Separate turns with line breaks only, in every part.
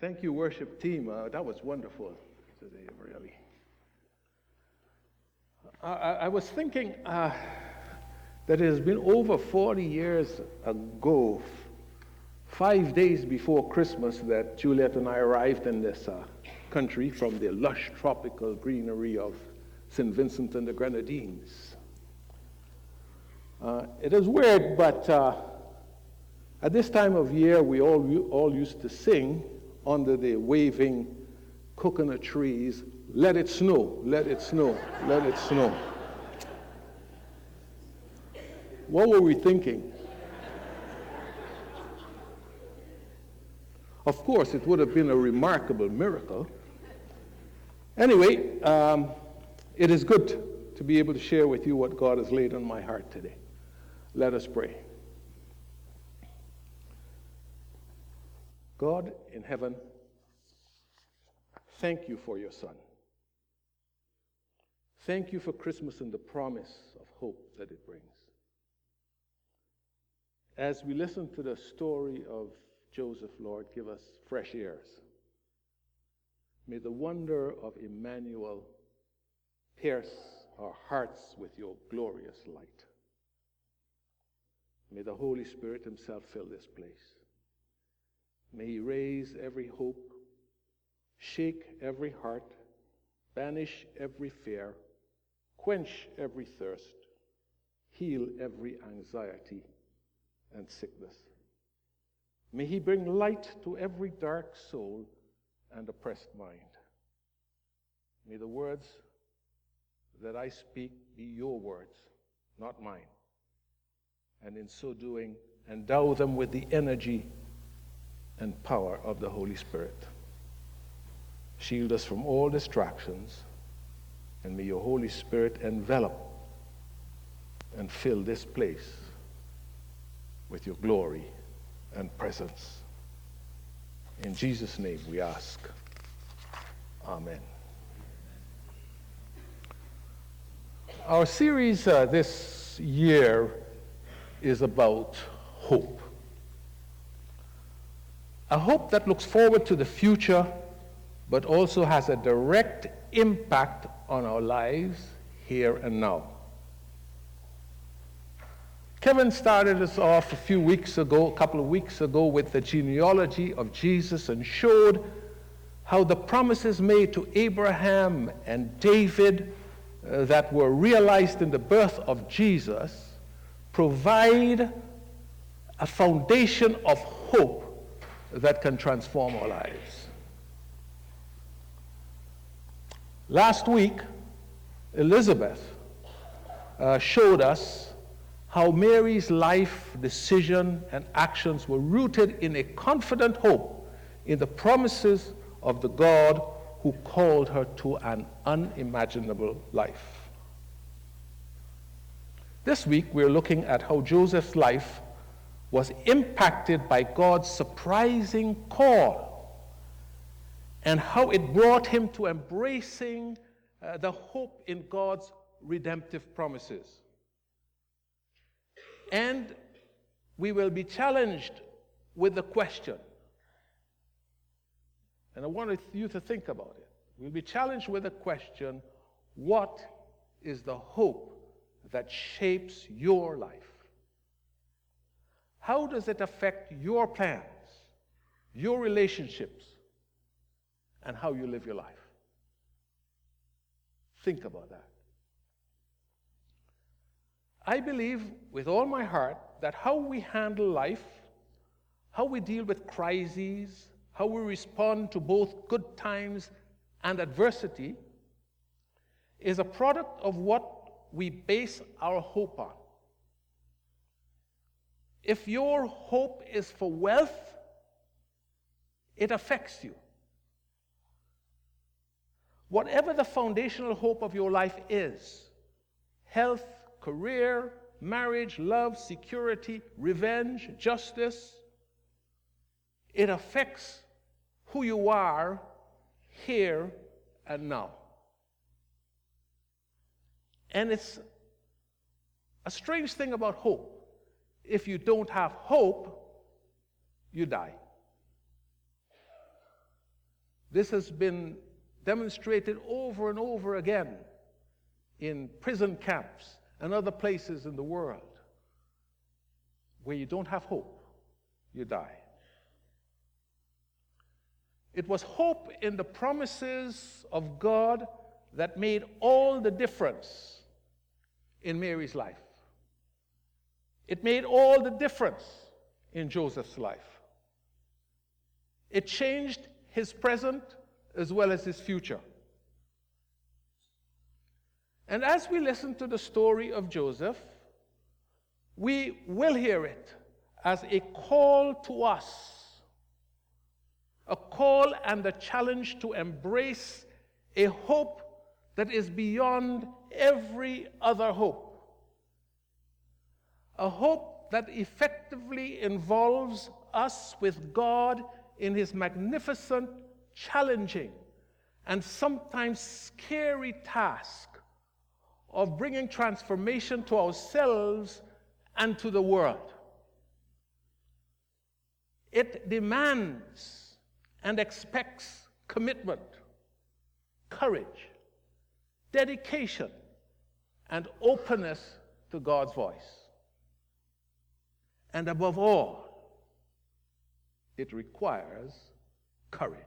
Thank you, worship team. Uh, that was wonderful today, really. I, I was thinking uh, that it has been over 40 years ago, five days before Christmas, that Juliet and I arrived in this uh, country from the lush tropical greenery of St. Vincent and the Grenadines. Uh, it is weird, but uh, at this time of year, we all, all used to sing under the waving coconut trees, let it snow, let it snow, let it snow. What were we thinking? Of course, it would have been a remarkable miracle. Anyway, um, it is good to be able to share with you what God has laid on my heart today. Let us pray. God in heaven, thank you for your Son. Thank you for Christmas and the promise of hope that it brings. As we listen to the story of Joseph, Lord, give us fresh ears. May the wonder of Emmanuel pierce our hearts with your glorious light. May the Holy Spirit Himself fill this place. May He raise every hope, shake every heart, banish every fear, quench every thirst, heal every anxiety and sickness. May He bring light to every dark soul and oppressed mind. May the words that I speak be your words, not mine. And in so doing, endow them with the energy and power of the Holy Spirit. Shield us from all distractions, and may your Holy Spirit envelop and fill this place with your glory and presence. In Jesus' name we ask. Amen. Our series uh, this year is about hope. A hope that looks forward to the future, but also has a direct impact on our lives here and now. Kevin started us off a few weeks ago, a couple of weeks ago, with the genealogy of Jesus and showed how the promises made to Abraham and David uh, that were realized in the birth of Jesus provide a foundation of hope that can transform our lives. Last week, Elizabeth uh, showed us how Mary's life, decision, and actions were rooted in a confident hope in the promises of the God who called her to an unimaginable life. This week, we're looking at how Joseph's life was impacted by God's surprising call and how it brought him to embracing uh, the hope in God's redemptive promises. And we will be challenged with the question, and I want you to think about it. We'll be challenged with the question what is the hope that shapes your life? How does it affect your plans, your relationships, and how you live your life? Think about that. I believe with all my heart that how we handle life, how we deal with crises, how we respond to both good times and adversity is a product of what we base our hope on. If your hope is for wealth, it affects you. Whatever the foundational hope of your life is health, career, marriage, love, security, revenge, justice it affects who you are here and now. And it's a strange thing about hope if you don't have hope, you die. This has been demonstrated over and over again in prison camps and other places in the world where you don't have hope, you die. It was hope in the promises of God that made all the difference in Mary's life. It made all the difference in Joseph's life. It changed his present as well as his future. And as we listen to the story of Joseph, we will hear it as a call to us, a call and a challenge to embrace a hope that is beyond every other hope. A hope that effectively involves us with God in His magnificent, challenging, and sometimes scary task of bringing transformation to ourselves and to the world. It demands and expects commitment, courage, dedication, and openness to God's voice. And above all, it requires courage.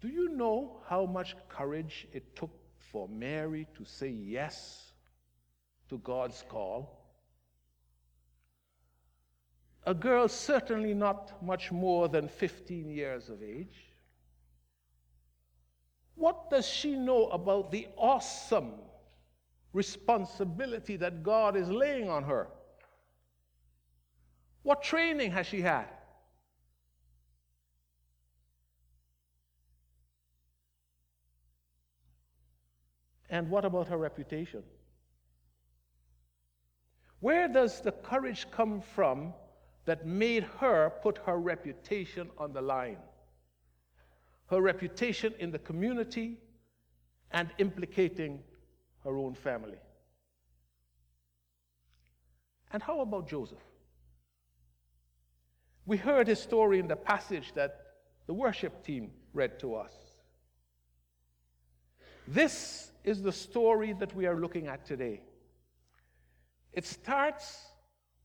Do you know how much courage it took for Mary to say yes to God's call? A girl certainly not much more than 15 years of age. What does she know about the awesome responsibility that God is laying on her? What training has she had? And what about her reputation? Where does the courage come from that made her put her reputation on the line? Her reputation in the community and implicating her own family. And how about Joseph? We heard his story in the passage that the worship team read to us. This is the story that we are looking at today. It starts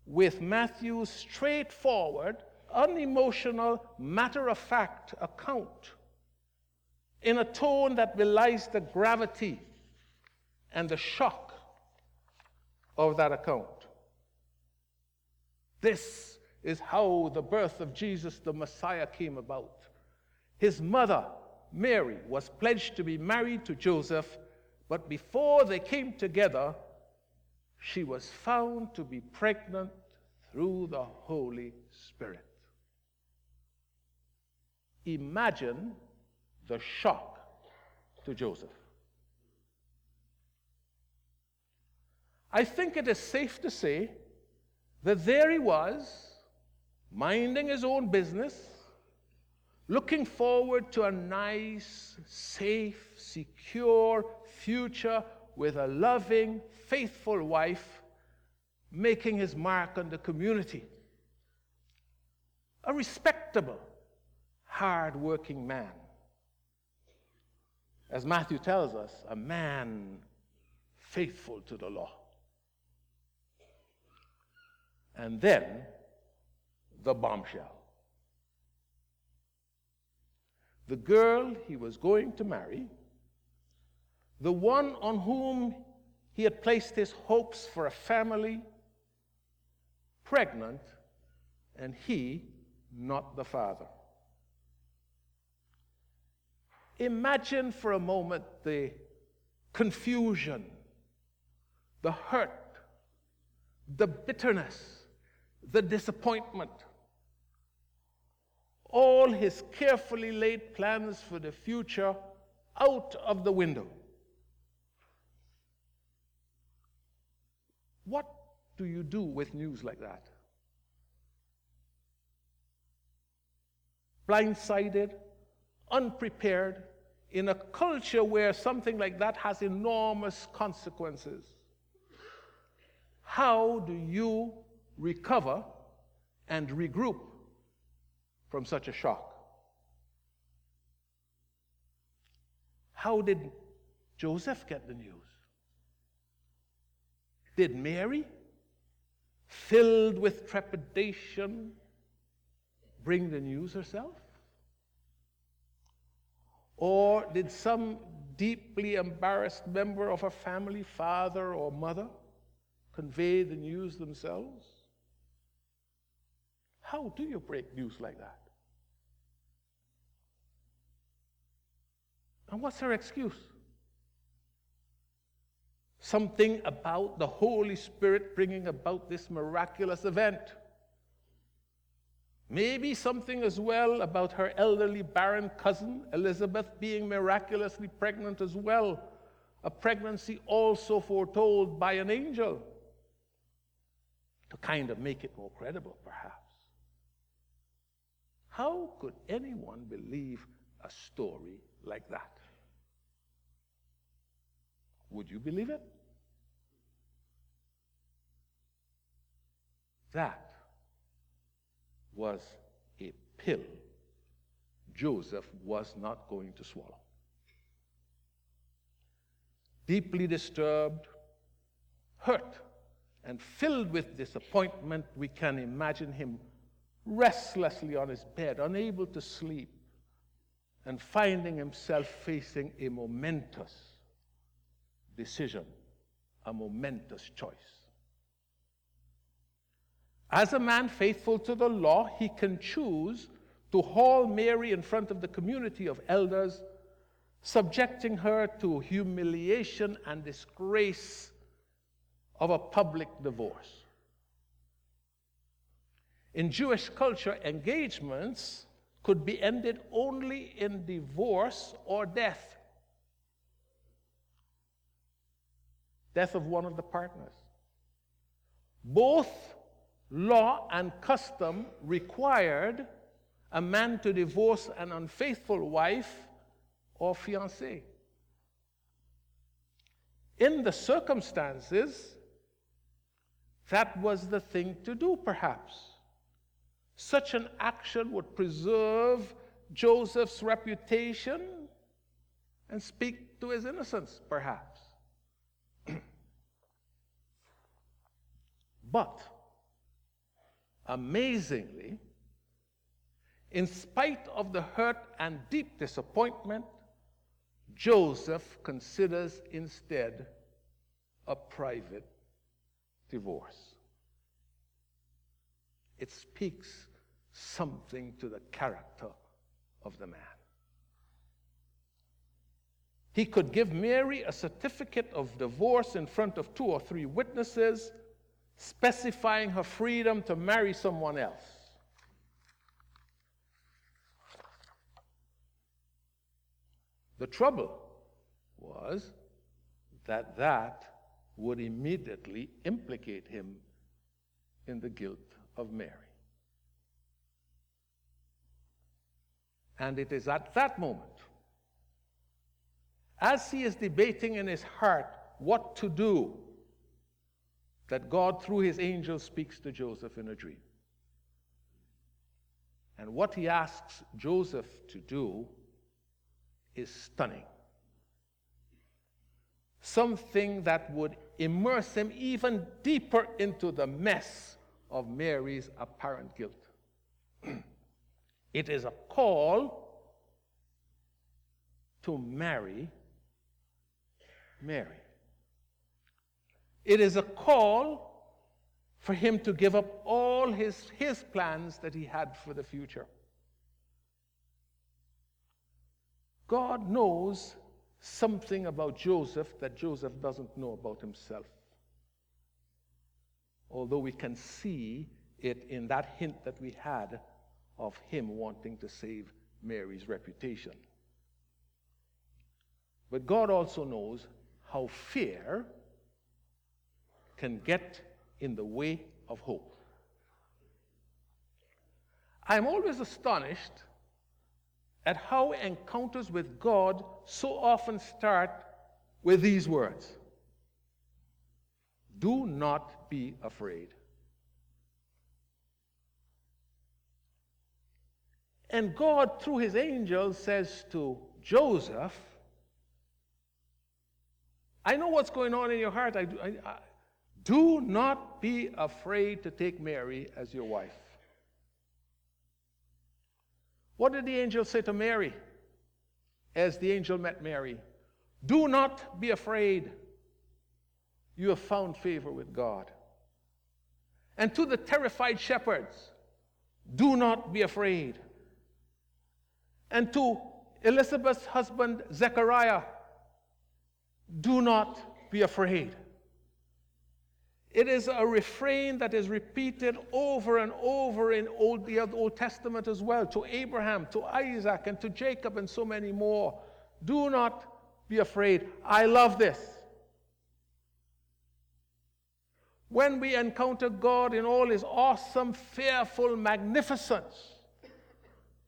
with Matthew's straightforward, unemotional, matter of fact account in a tone that belies the gravity and the shock of that account. This is how the birth of Jesus the Messiah came about. His mother, Mary, was pledged to be married to Joseph, but before they came together, she was found to be pregnant through the Holy Spirit. Imagine the shock to Joseph. I think it is safe to say that there he was, minding his own business, looking forward to a nice, safe, secure future with a loving, faithful wife, making his mark on the community. A respectable, hard working man. As Matthew tells us, a man faithful to the law. And then the bombshell. The girl he was going to marry, the one on whom he had placed his hopes for a family, pregnant, and he not the father. Imagine for a moment the confusion, the hurt, the bitterness the disappointment, all his carefully laid plans for the future out of the window. What do you do with news like that? Blindsided, unprepared, in a culture where something like that has enormous consequences. How do you recover and regroup from such a shock. How did Joseph get the news? Did Mary, filled with trepidation, bring the news herself? Or did some deeply embarrassed member of her family, father or mother, convey the news themselves? How do you break news like that? And what's her excuse? Something about the Holy Spirit bringing about this miraculous event. Maybe something as well about her elderly barren cousin, Elizabeth, being miraculously pregnant as well, a pregnancy also foretold by an angel, to kind of make it more credible, perhaps. How could anyone believe a story like that? Would you believe it? That was a pill Joseph was not going to swallow. Deeply disturbed, hurt, and filled with disappointment, we can imagine him restlessly on his bed, unable to sleep, and finding himself facing a momentous decision, a momentous choice. As a man faithful to the law, he can choose to haul Mary in front of the community of elders, subjecting her to humiliation and disgrace of a public divorce. In Jewish culture, engagements could be ended only in divorce or death. Death of one of the partners. Both law and custom required a man to divorce an unfaithful wife or fiancée. In the circumstances, that was the thing to do, perhaps. Such an action would preserve Joseph's reputation and speak to his innocence, perhaps. but Amazingly, in spite of the hurt and deep disappointment, Joseph considers instead a private divorce. It speaks something to the character of the man. He could give Mary a certificate of divorce in front of two or three witnesses specifying her freedom to marry someone else. The trouble was that that would immediately implicate him in the guilt of Mary. And it is at that moment, as he is debating in his heart what to do that God, through his angel, speaks to Joseph in a dream. And what he asks Joseph to do is stunning. Something that would immerse him even deeper into the mess of Mary's apparent guilt. it is a call to marry Mary. It is a call for him to give up all his, his plans that he had for the future. God knows something about Joseph that Joseph doesn't know about himself. Although we can see it in that hint that we had of him wanting to save Mary's reputation. But God also knows how fear can get in the way of hope. I'm always astonished at how encounters with God so often start with these words Do not be afraid. And God, through his angel, says to Joseph, I know what's going on in your heart. I, I, I, do not be afraid to take Mary as your wife. What did the angel say to Mary as the angel met Mary? Do not be afraid. You have found favor with God. And to the terrified shepherds, do not be afraid. And to Elizabeth's husband, Zechariah, do not be afraid. It is a refrain that is repeated over and over in Old, the Old Testament as well, to Abraham, to Isaac, and to Jacob, and so many more. Do not be afraid. I love this. When we encounter God in all his awesome, fearful magnificence,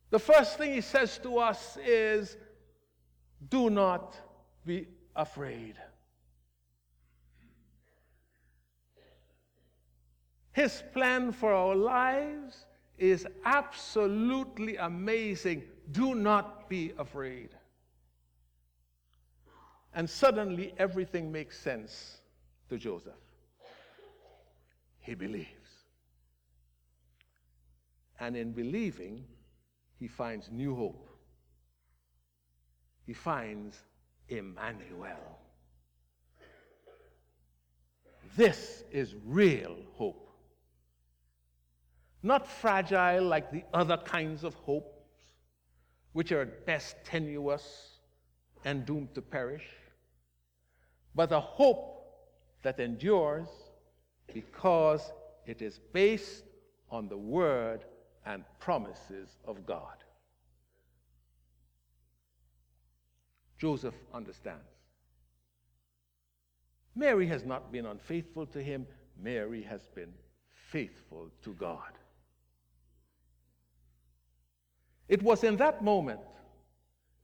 the first thing he says to us is, Do not be afraid. His plan for our lives is absolutely amazing. Do not be afraid. And suddenly everything makes sense to Joseph. He believes. And in believing, he finds new hope. He finds Emmanuel. This is real hope. Not fragile like the other kinds of hopes, which are at best tenuous and doomed to perish, but a hope that endures because it is based on the word and promises of God. Joseph understands. Mary has not been unfaithful to him, Mary has been faithful to God. It was in that moment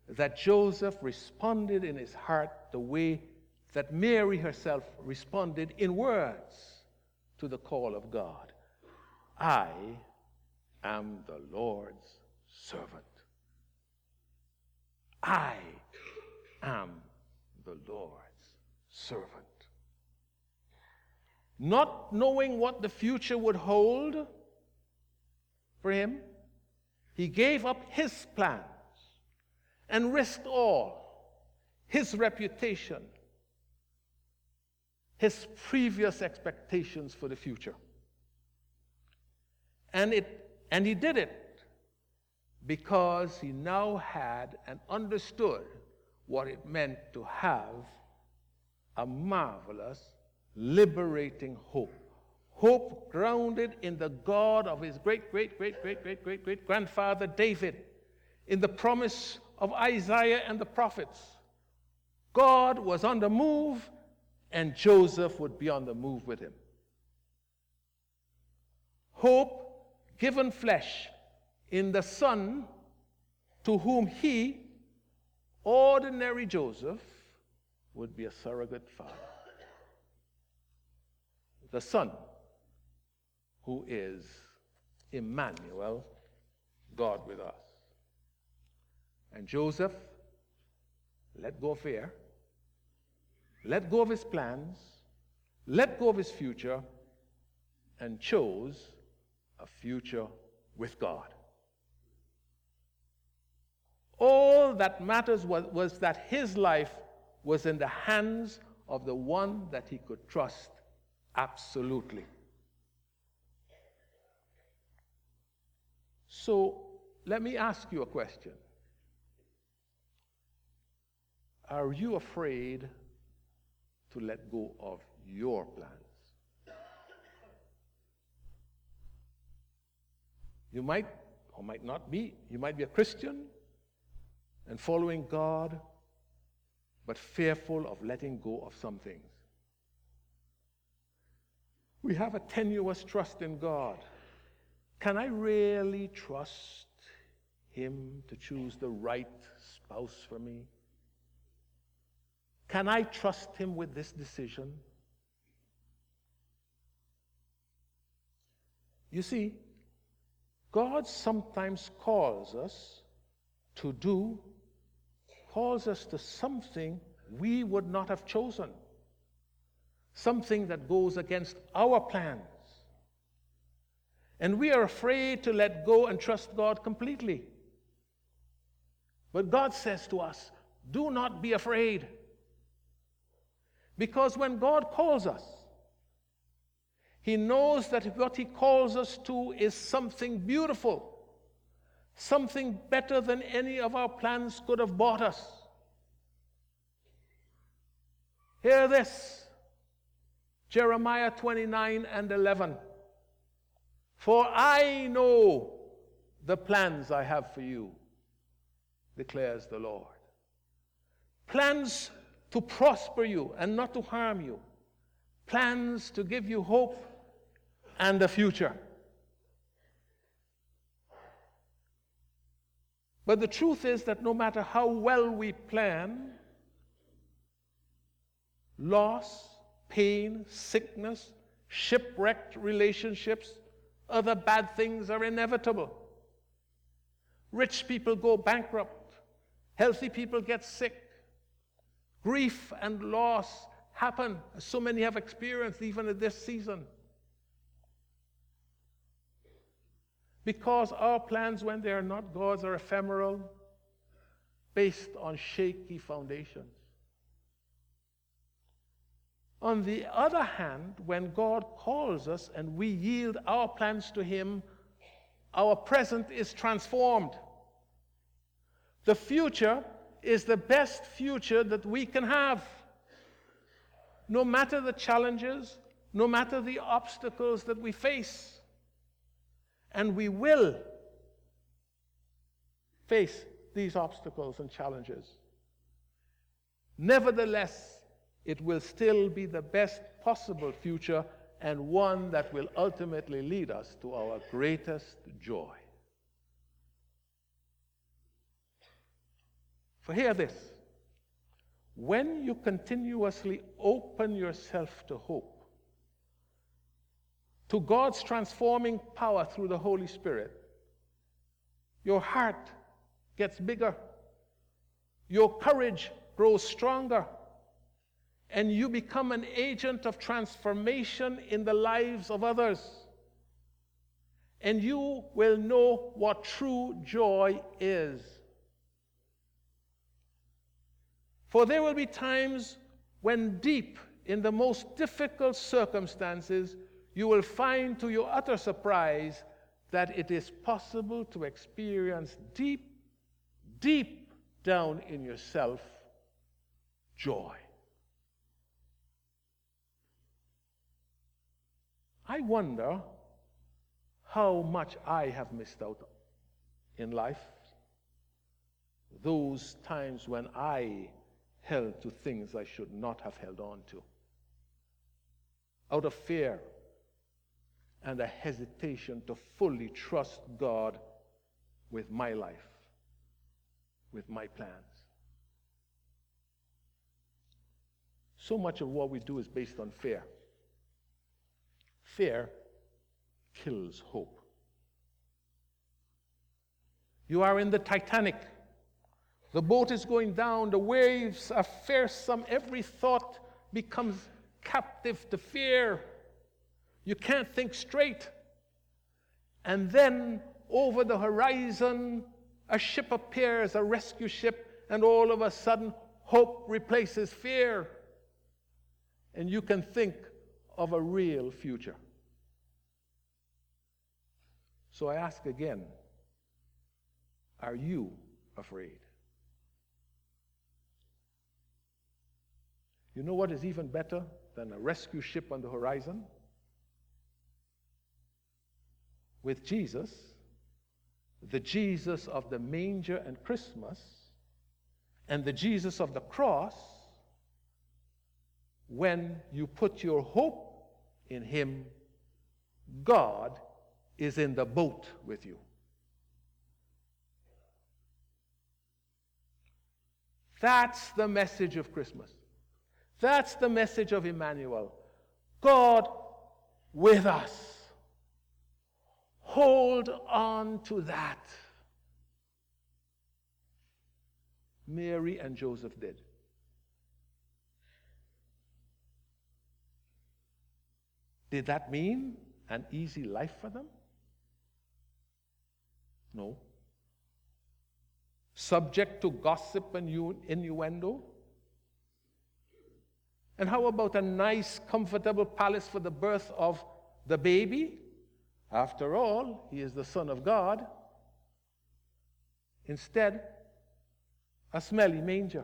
that Joseph responded in his heart the way that Mary herself responded in words to the call of God I am the Lord's servant. I am the Lord's servant. Not knowing what the future would hold for him, he gave up his plans and risked all his reputation, his previous expectations for the future. And, it, and he did it because he now had and understood what it meant to have a marvelous, liberating hope hope grounded in the God of his great, great, great, great, great, great, great grandfather David, in the promise of Isaiah and the prophets. God was on the move, and Joseph would be on the move with him. Hope given flesh in the Son to whom he, ordinary Joseph, would be a surrogate father. The Son who is Emmanuel, God with us. And Joseph let go of fear, let go of his plans, let go of his future, and chose a future with God. All that matters was, was that his life was in the hands of the one that he could trust absolutely. So let me ask you a question. Are you afraid to let go of your plans? You might or might not be. You might be a Christian and following God, but fearful of letting go of some things. We have a tenuous trust in God. Can I really trust him to choose the right spouse for me? Can I trust him with this decision? You see, God sometimes calls us to do, calls us to something we would not have chosen, something that goes against our plans. And we are afraid to let go and trust God completely. But God says to us, do not be afraid. Because when God calls us, He knows that what He calls us to is something beautiful, something better than any of our plans could have bought us. Hear this Jeremiah 29 and 11. For I know the plans I have for you, declares the Lord. Plans to prosper you and not to harm you, plans to give you hope and a future. But the truth is that no matter how well we plan, loss, pain, sickness, shipwrecked relationships, other bad things are inevitable. Rich people go bankrupt, healthy people get sick, grief and loss happen, as so many have experienced even in this season. Because our plans, when they are not God's, are ephemeral, based on shaky foundations. On the other hand, when God calls us and we yield our plans to Him, our present is transformed. The future is the best future that we can have. No matter the challenges, no matter the obstacles that we face. And we will face these obstacles and challenges. Nevertheless, it will still be the best possible future and one that will ultimately lead us to our greatest joy. For hear this when you continuously open yourself to hope, to God's transforming power through the Holy Spirit, your heart gets bigger, your courage grows stronger and you become an agent of transformation in the lives of others. And you will know what true joy is. For there will be times when, deep in the most difficult circumstances, you will find to your utter surprise that it is possible to experience deep, deep down in yourself joy. I wonder how much I have missed out in life. Those times when I held to things I should not have held on to. Out of fear and a hesitation to fully trust God with my life, with my plans. So much of what we do is based on fear. Fear kills hope. You are in the Titanic. The boat is going down. The waves are fearsome. Every thought becomes captive to fear. You can't think straight. And then over the horizon, a ship appears, a rescue ship, and all of a sudden, hope replaces fear. And you can think of a real future. So I ask again are you afraid? You know what is even better than a rescue ship on the horizon? With Jesus, the Jesus of the manger and Christmas, and the Jesus of the cross, when you put your hope in Him, God is in the boat with you. That's the message of Christmas. That's the message of Emmanuel. God with us. Hold on to that. Mary and Joseph did. Did that mean an easy life for them? No. Subject to gossip and innuendo? And how about a nice, comfortable palace for the birth of the baby? After all, he is the Son of God. Instead, a smelly manger.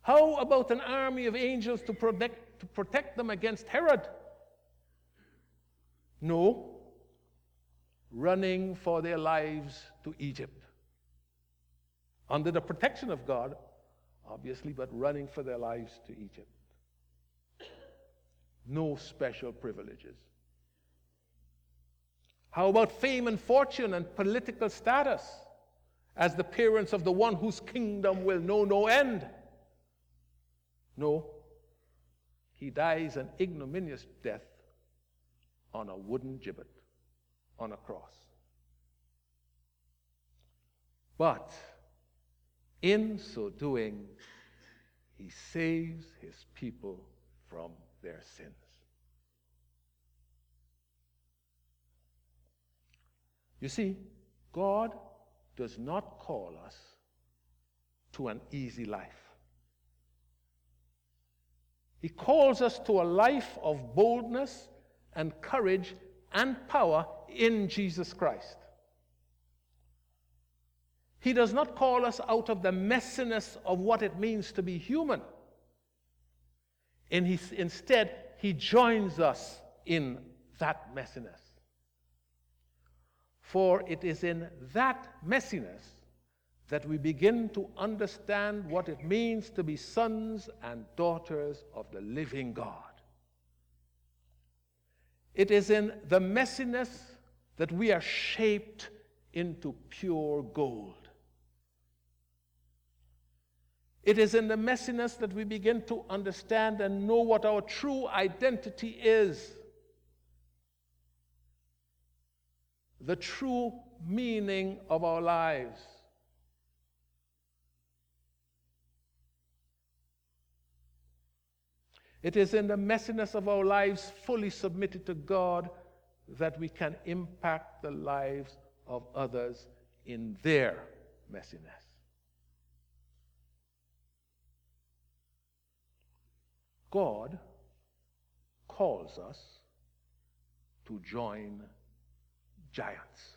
How about an army of angels to protect, to protect them against Herod? No. Running for their lives to Egypt. Under the protection of God, obviously, but running for their lives to Egypt. No special privileges. How about fame and fortune and political status as the parents of the one whose kingdom will know no end? No. He dies an ignominious death on a wooden gibbet on a cross. But in so doing, he saves his people from their sins. You see, God does not call us to an easy life. He calls us to a life of boldness and courage and power in Jesus Christ. He does not call us out of the messiness of what it means to be human. And he, instead, he joins us in that messiness. For it is in that messiness that we begin to understand what it means to be sons and daughters of the living God. It is in the messiness that we are shaped into pure gold. It is in the messiness that we begin to understand and know what our true identity is. The true meaning of our lives. It is in the messiness of our lives, fully submitted to God, that we can impact the lives of others in their messiness. God calls us to join giants.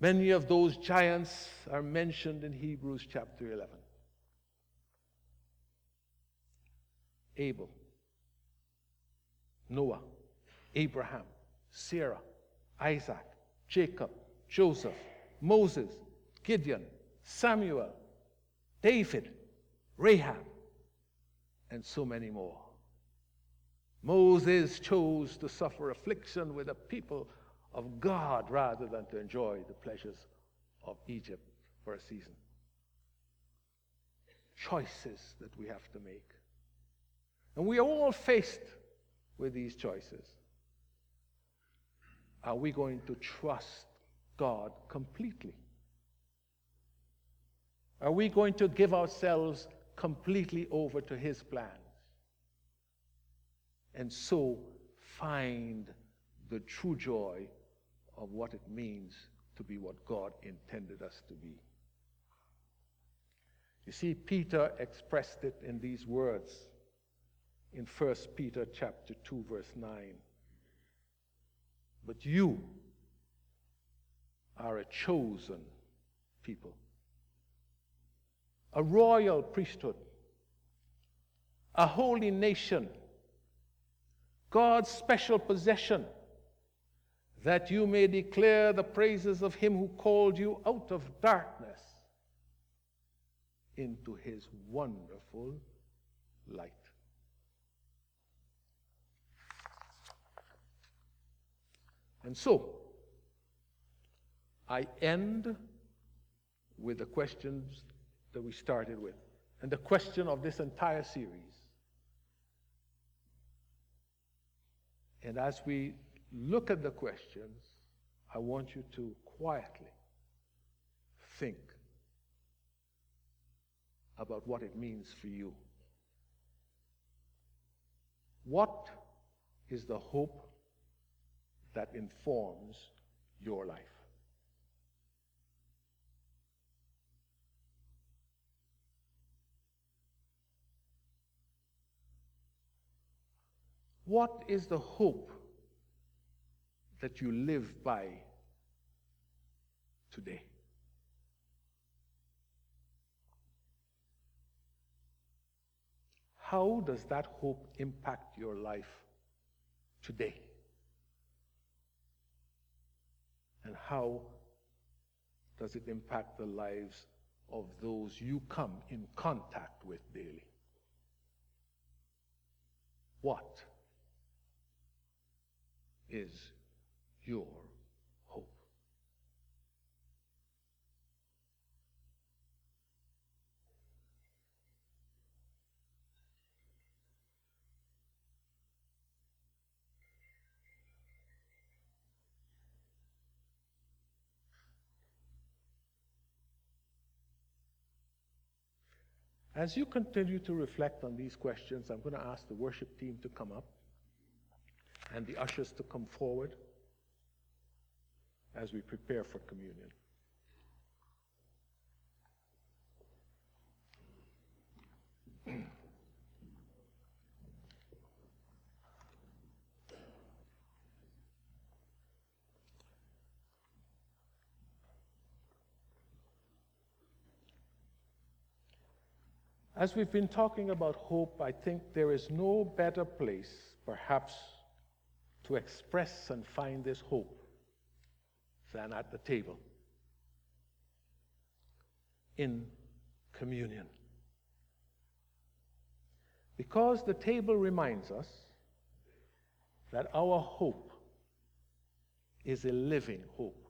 Many of those giants are mentioned in Hebrews chapter 11. Abel, Noah, Abraham, Sarah, Isaac, Jacob, Joseph, Moses, Gideon, Samuel, David, Rahab, and so many more. Moses chose to suffer affliction with the people of God rather than to enjoy the pleasures of Egypt for a season. Choices that we have to make. And we are all faced with these choices. Are we going to trust God completely? Are we going to give ourselves completely over to His plans? And so find the true joy of what it means to be what God intended us to be. You see, Peter expressed it in these words in 1 Peter chapter 2, verse 9. But you are a chosen people, a royal priesthood, a holy nation, God's special possession that you may declare the praises of him who called you out of darkness into his wonderful light. And so, I end with the questions that we started with and the question of this entire series. And as we look at the questions, I want you to quietly think about what it means for you. What is the hope that informs your life? What is the hope that you live by today? How does that hope impact your life today? And how does it impact the lives of those you come in contact with daily? What is your hope? As you continue to reflect on these questions, I'm going to ask the worship team to come up and the ushers to come forward as we prepare for communion. As we've been talking about hope, I think there is no better place, perhaps, to express and find this hope than at the table in communion. Because the table reminds us that our hope is a living hope.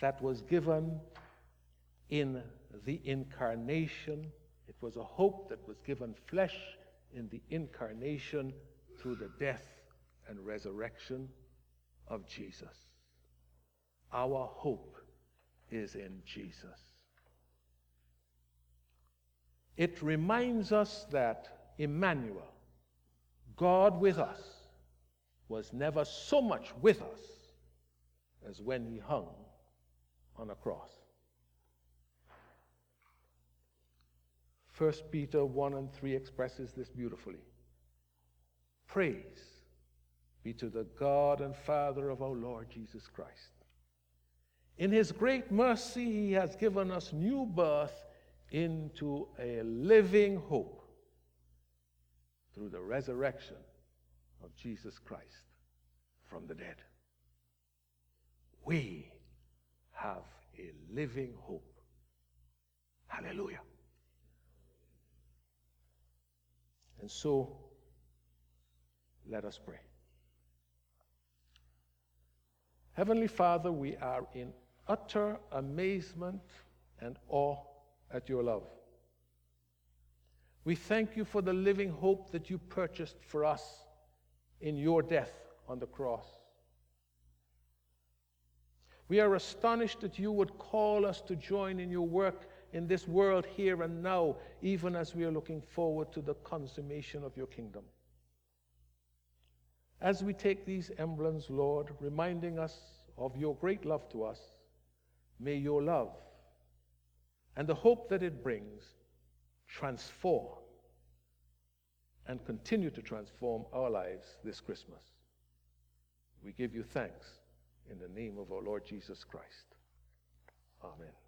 That was given in the incarnation it was a hope that was given flesh in the incarnation through the death and resurrection of Jesus. Our hope is in Jesus. It reminds us that Emmanuel, God with us, was never so much with us as when he hung on a cross. 1 Peter 1 and 3 expresses this beautifully. Praise be to the God and Father of our Lord Jesus Christ. In his great mercy, he has given us new birth into a living hope through the resurrection of Jesus Christ from the dead. We have a living hope. Hallelujah. And so, let us pray. Heavenly Father, we are in utter amazement and awe at your love. We thank you for the living hope that you purchased for us in your death on the cross. We are astonished that you would call us to join in your work in this world here and now, even as we are looking forward to the consummation of your kingdom. As we take these emblems, Lord, reminding us of your great love to us, may your love and the hope that it brings transform and continue to transform our lives this Christmas. We give you thanks in the name of our Lord Jesus Christ. Amen.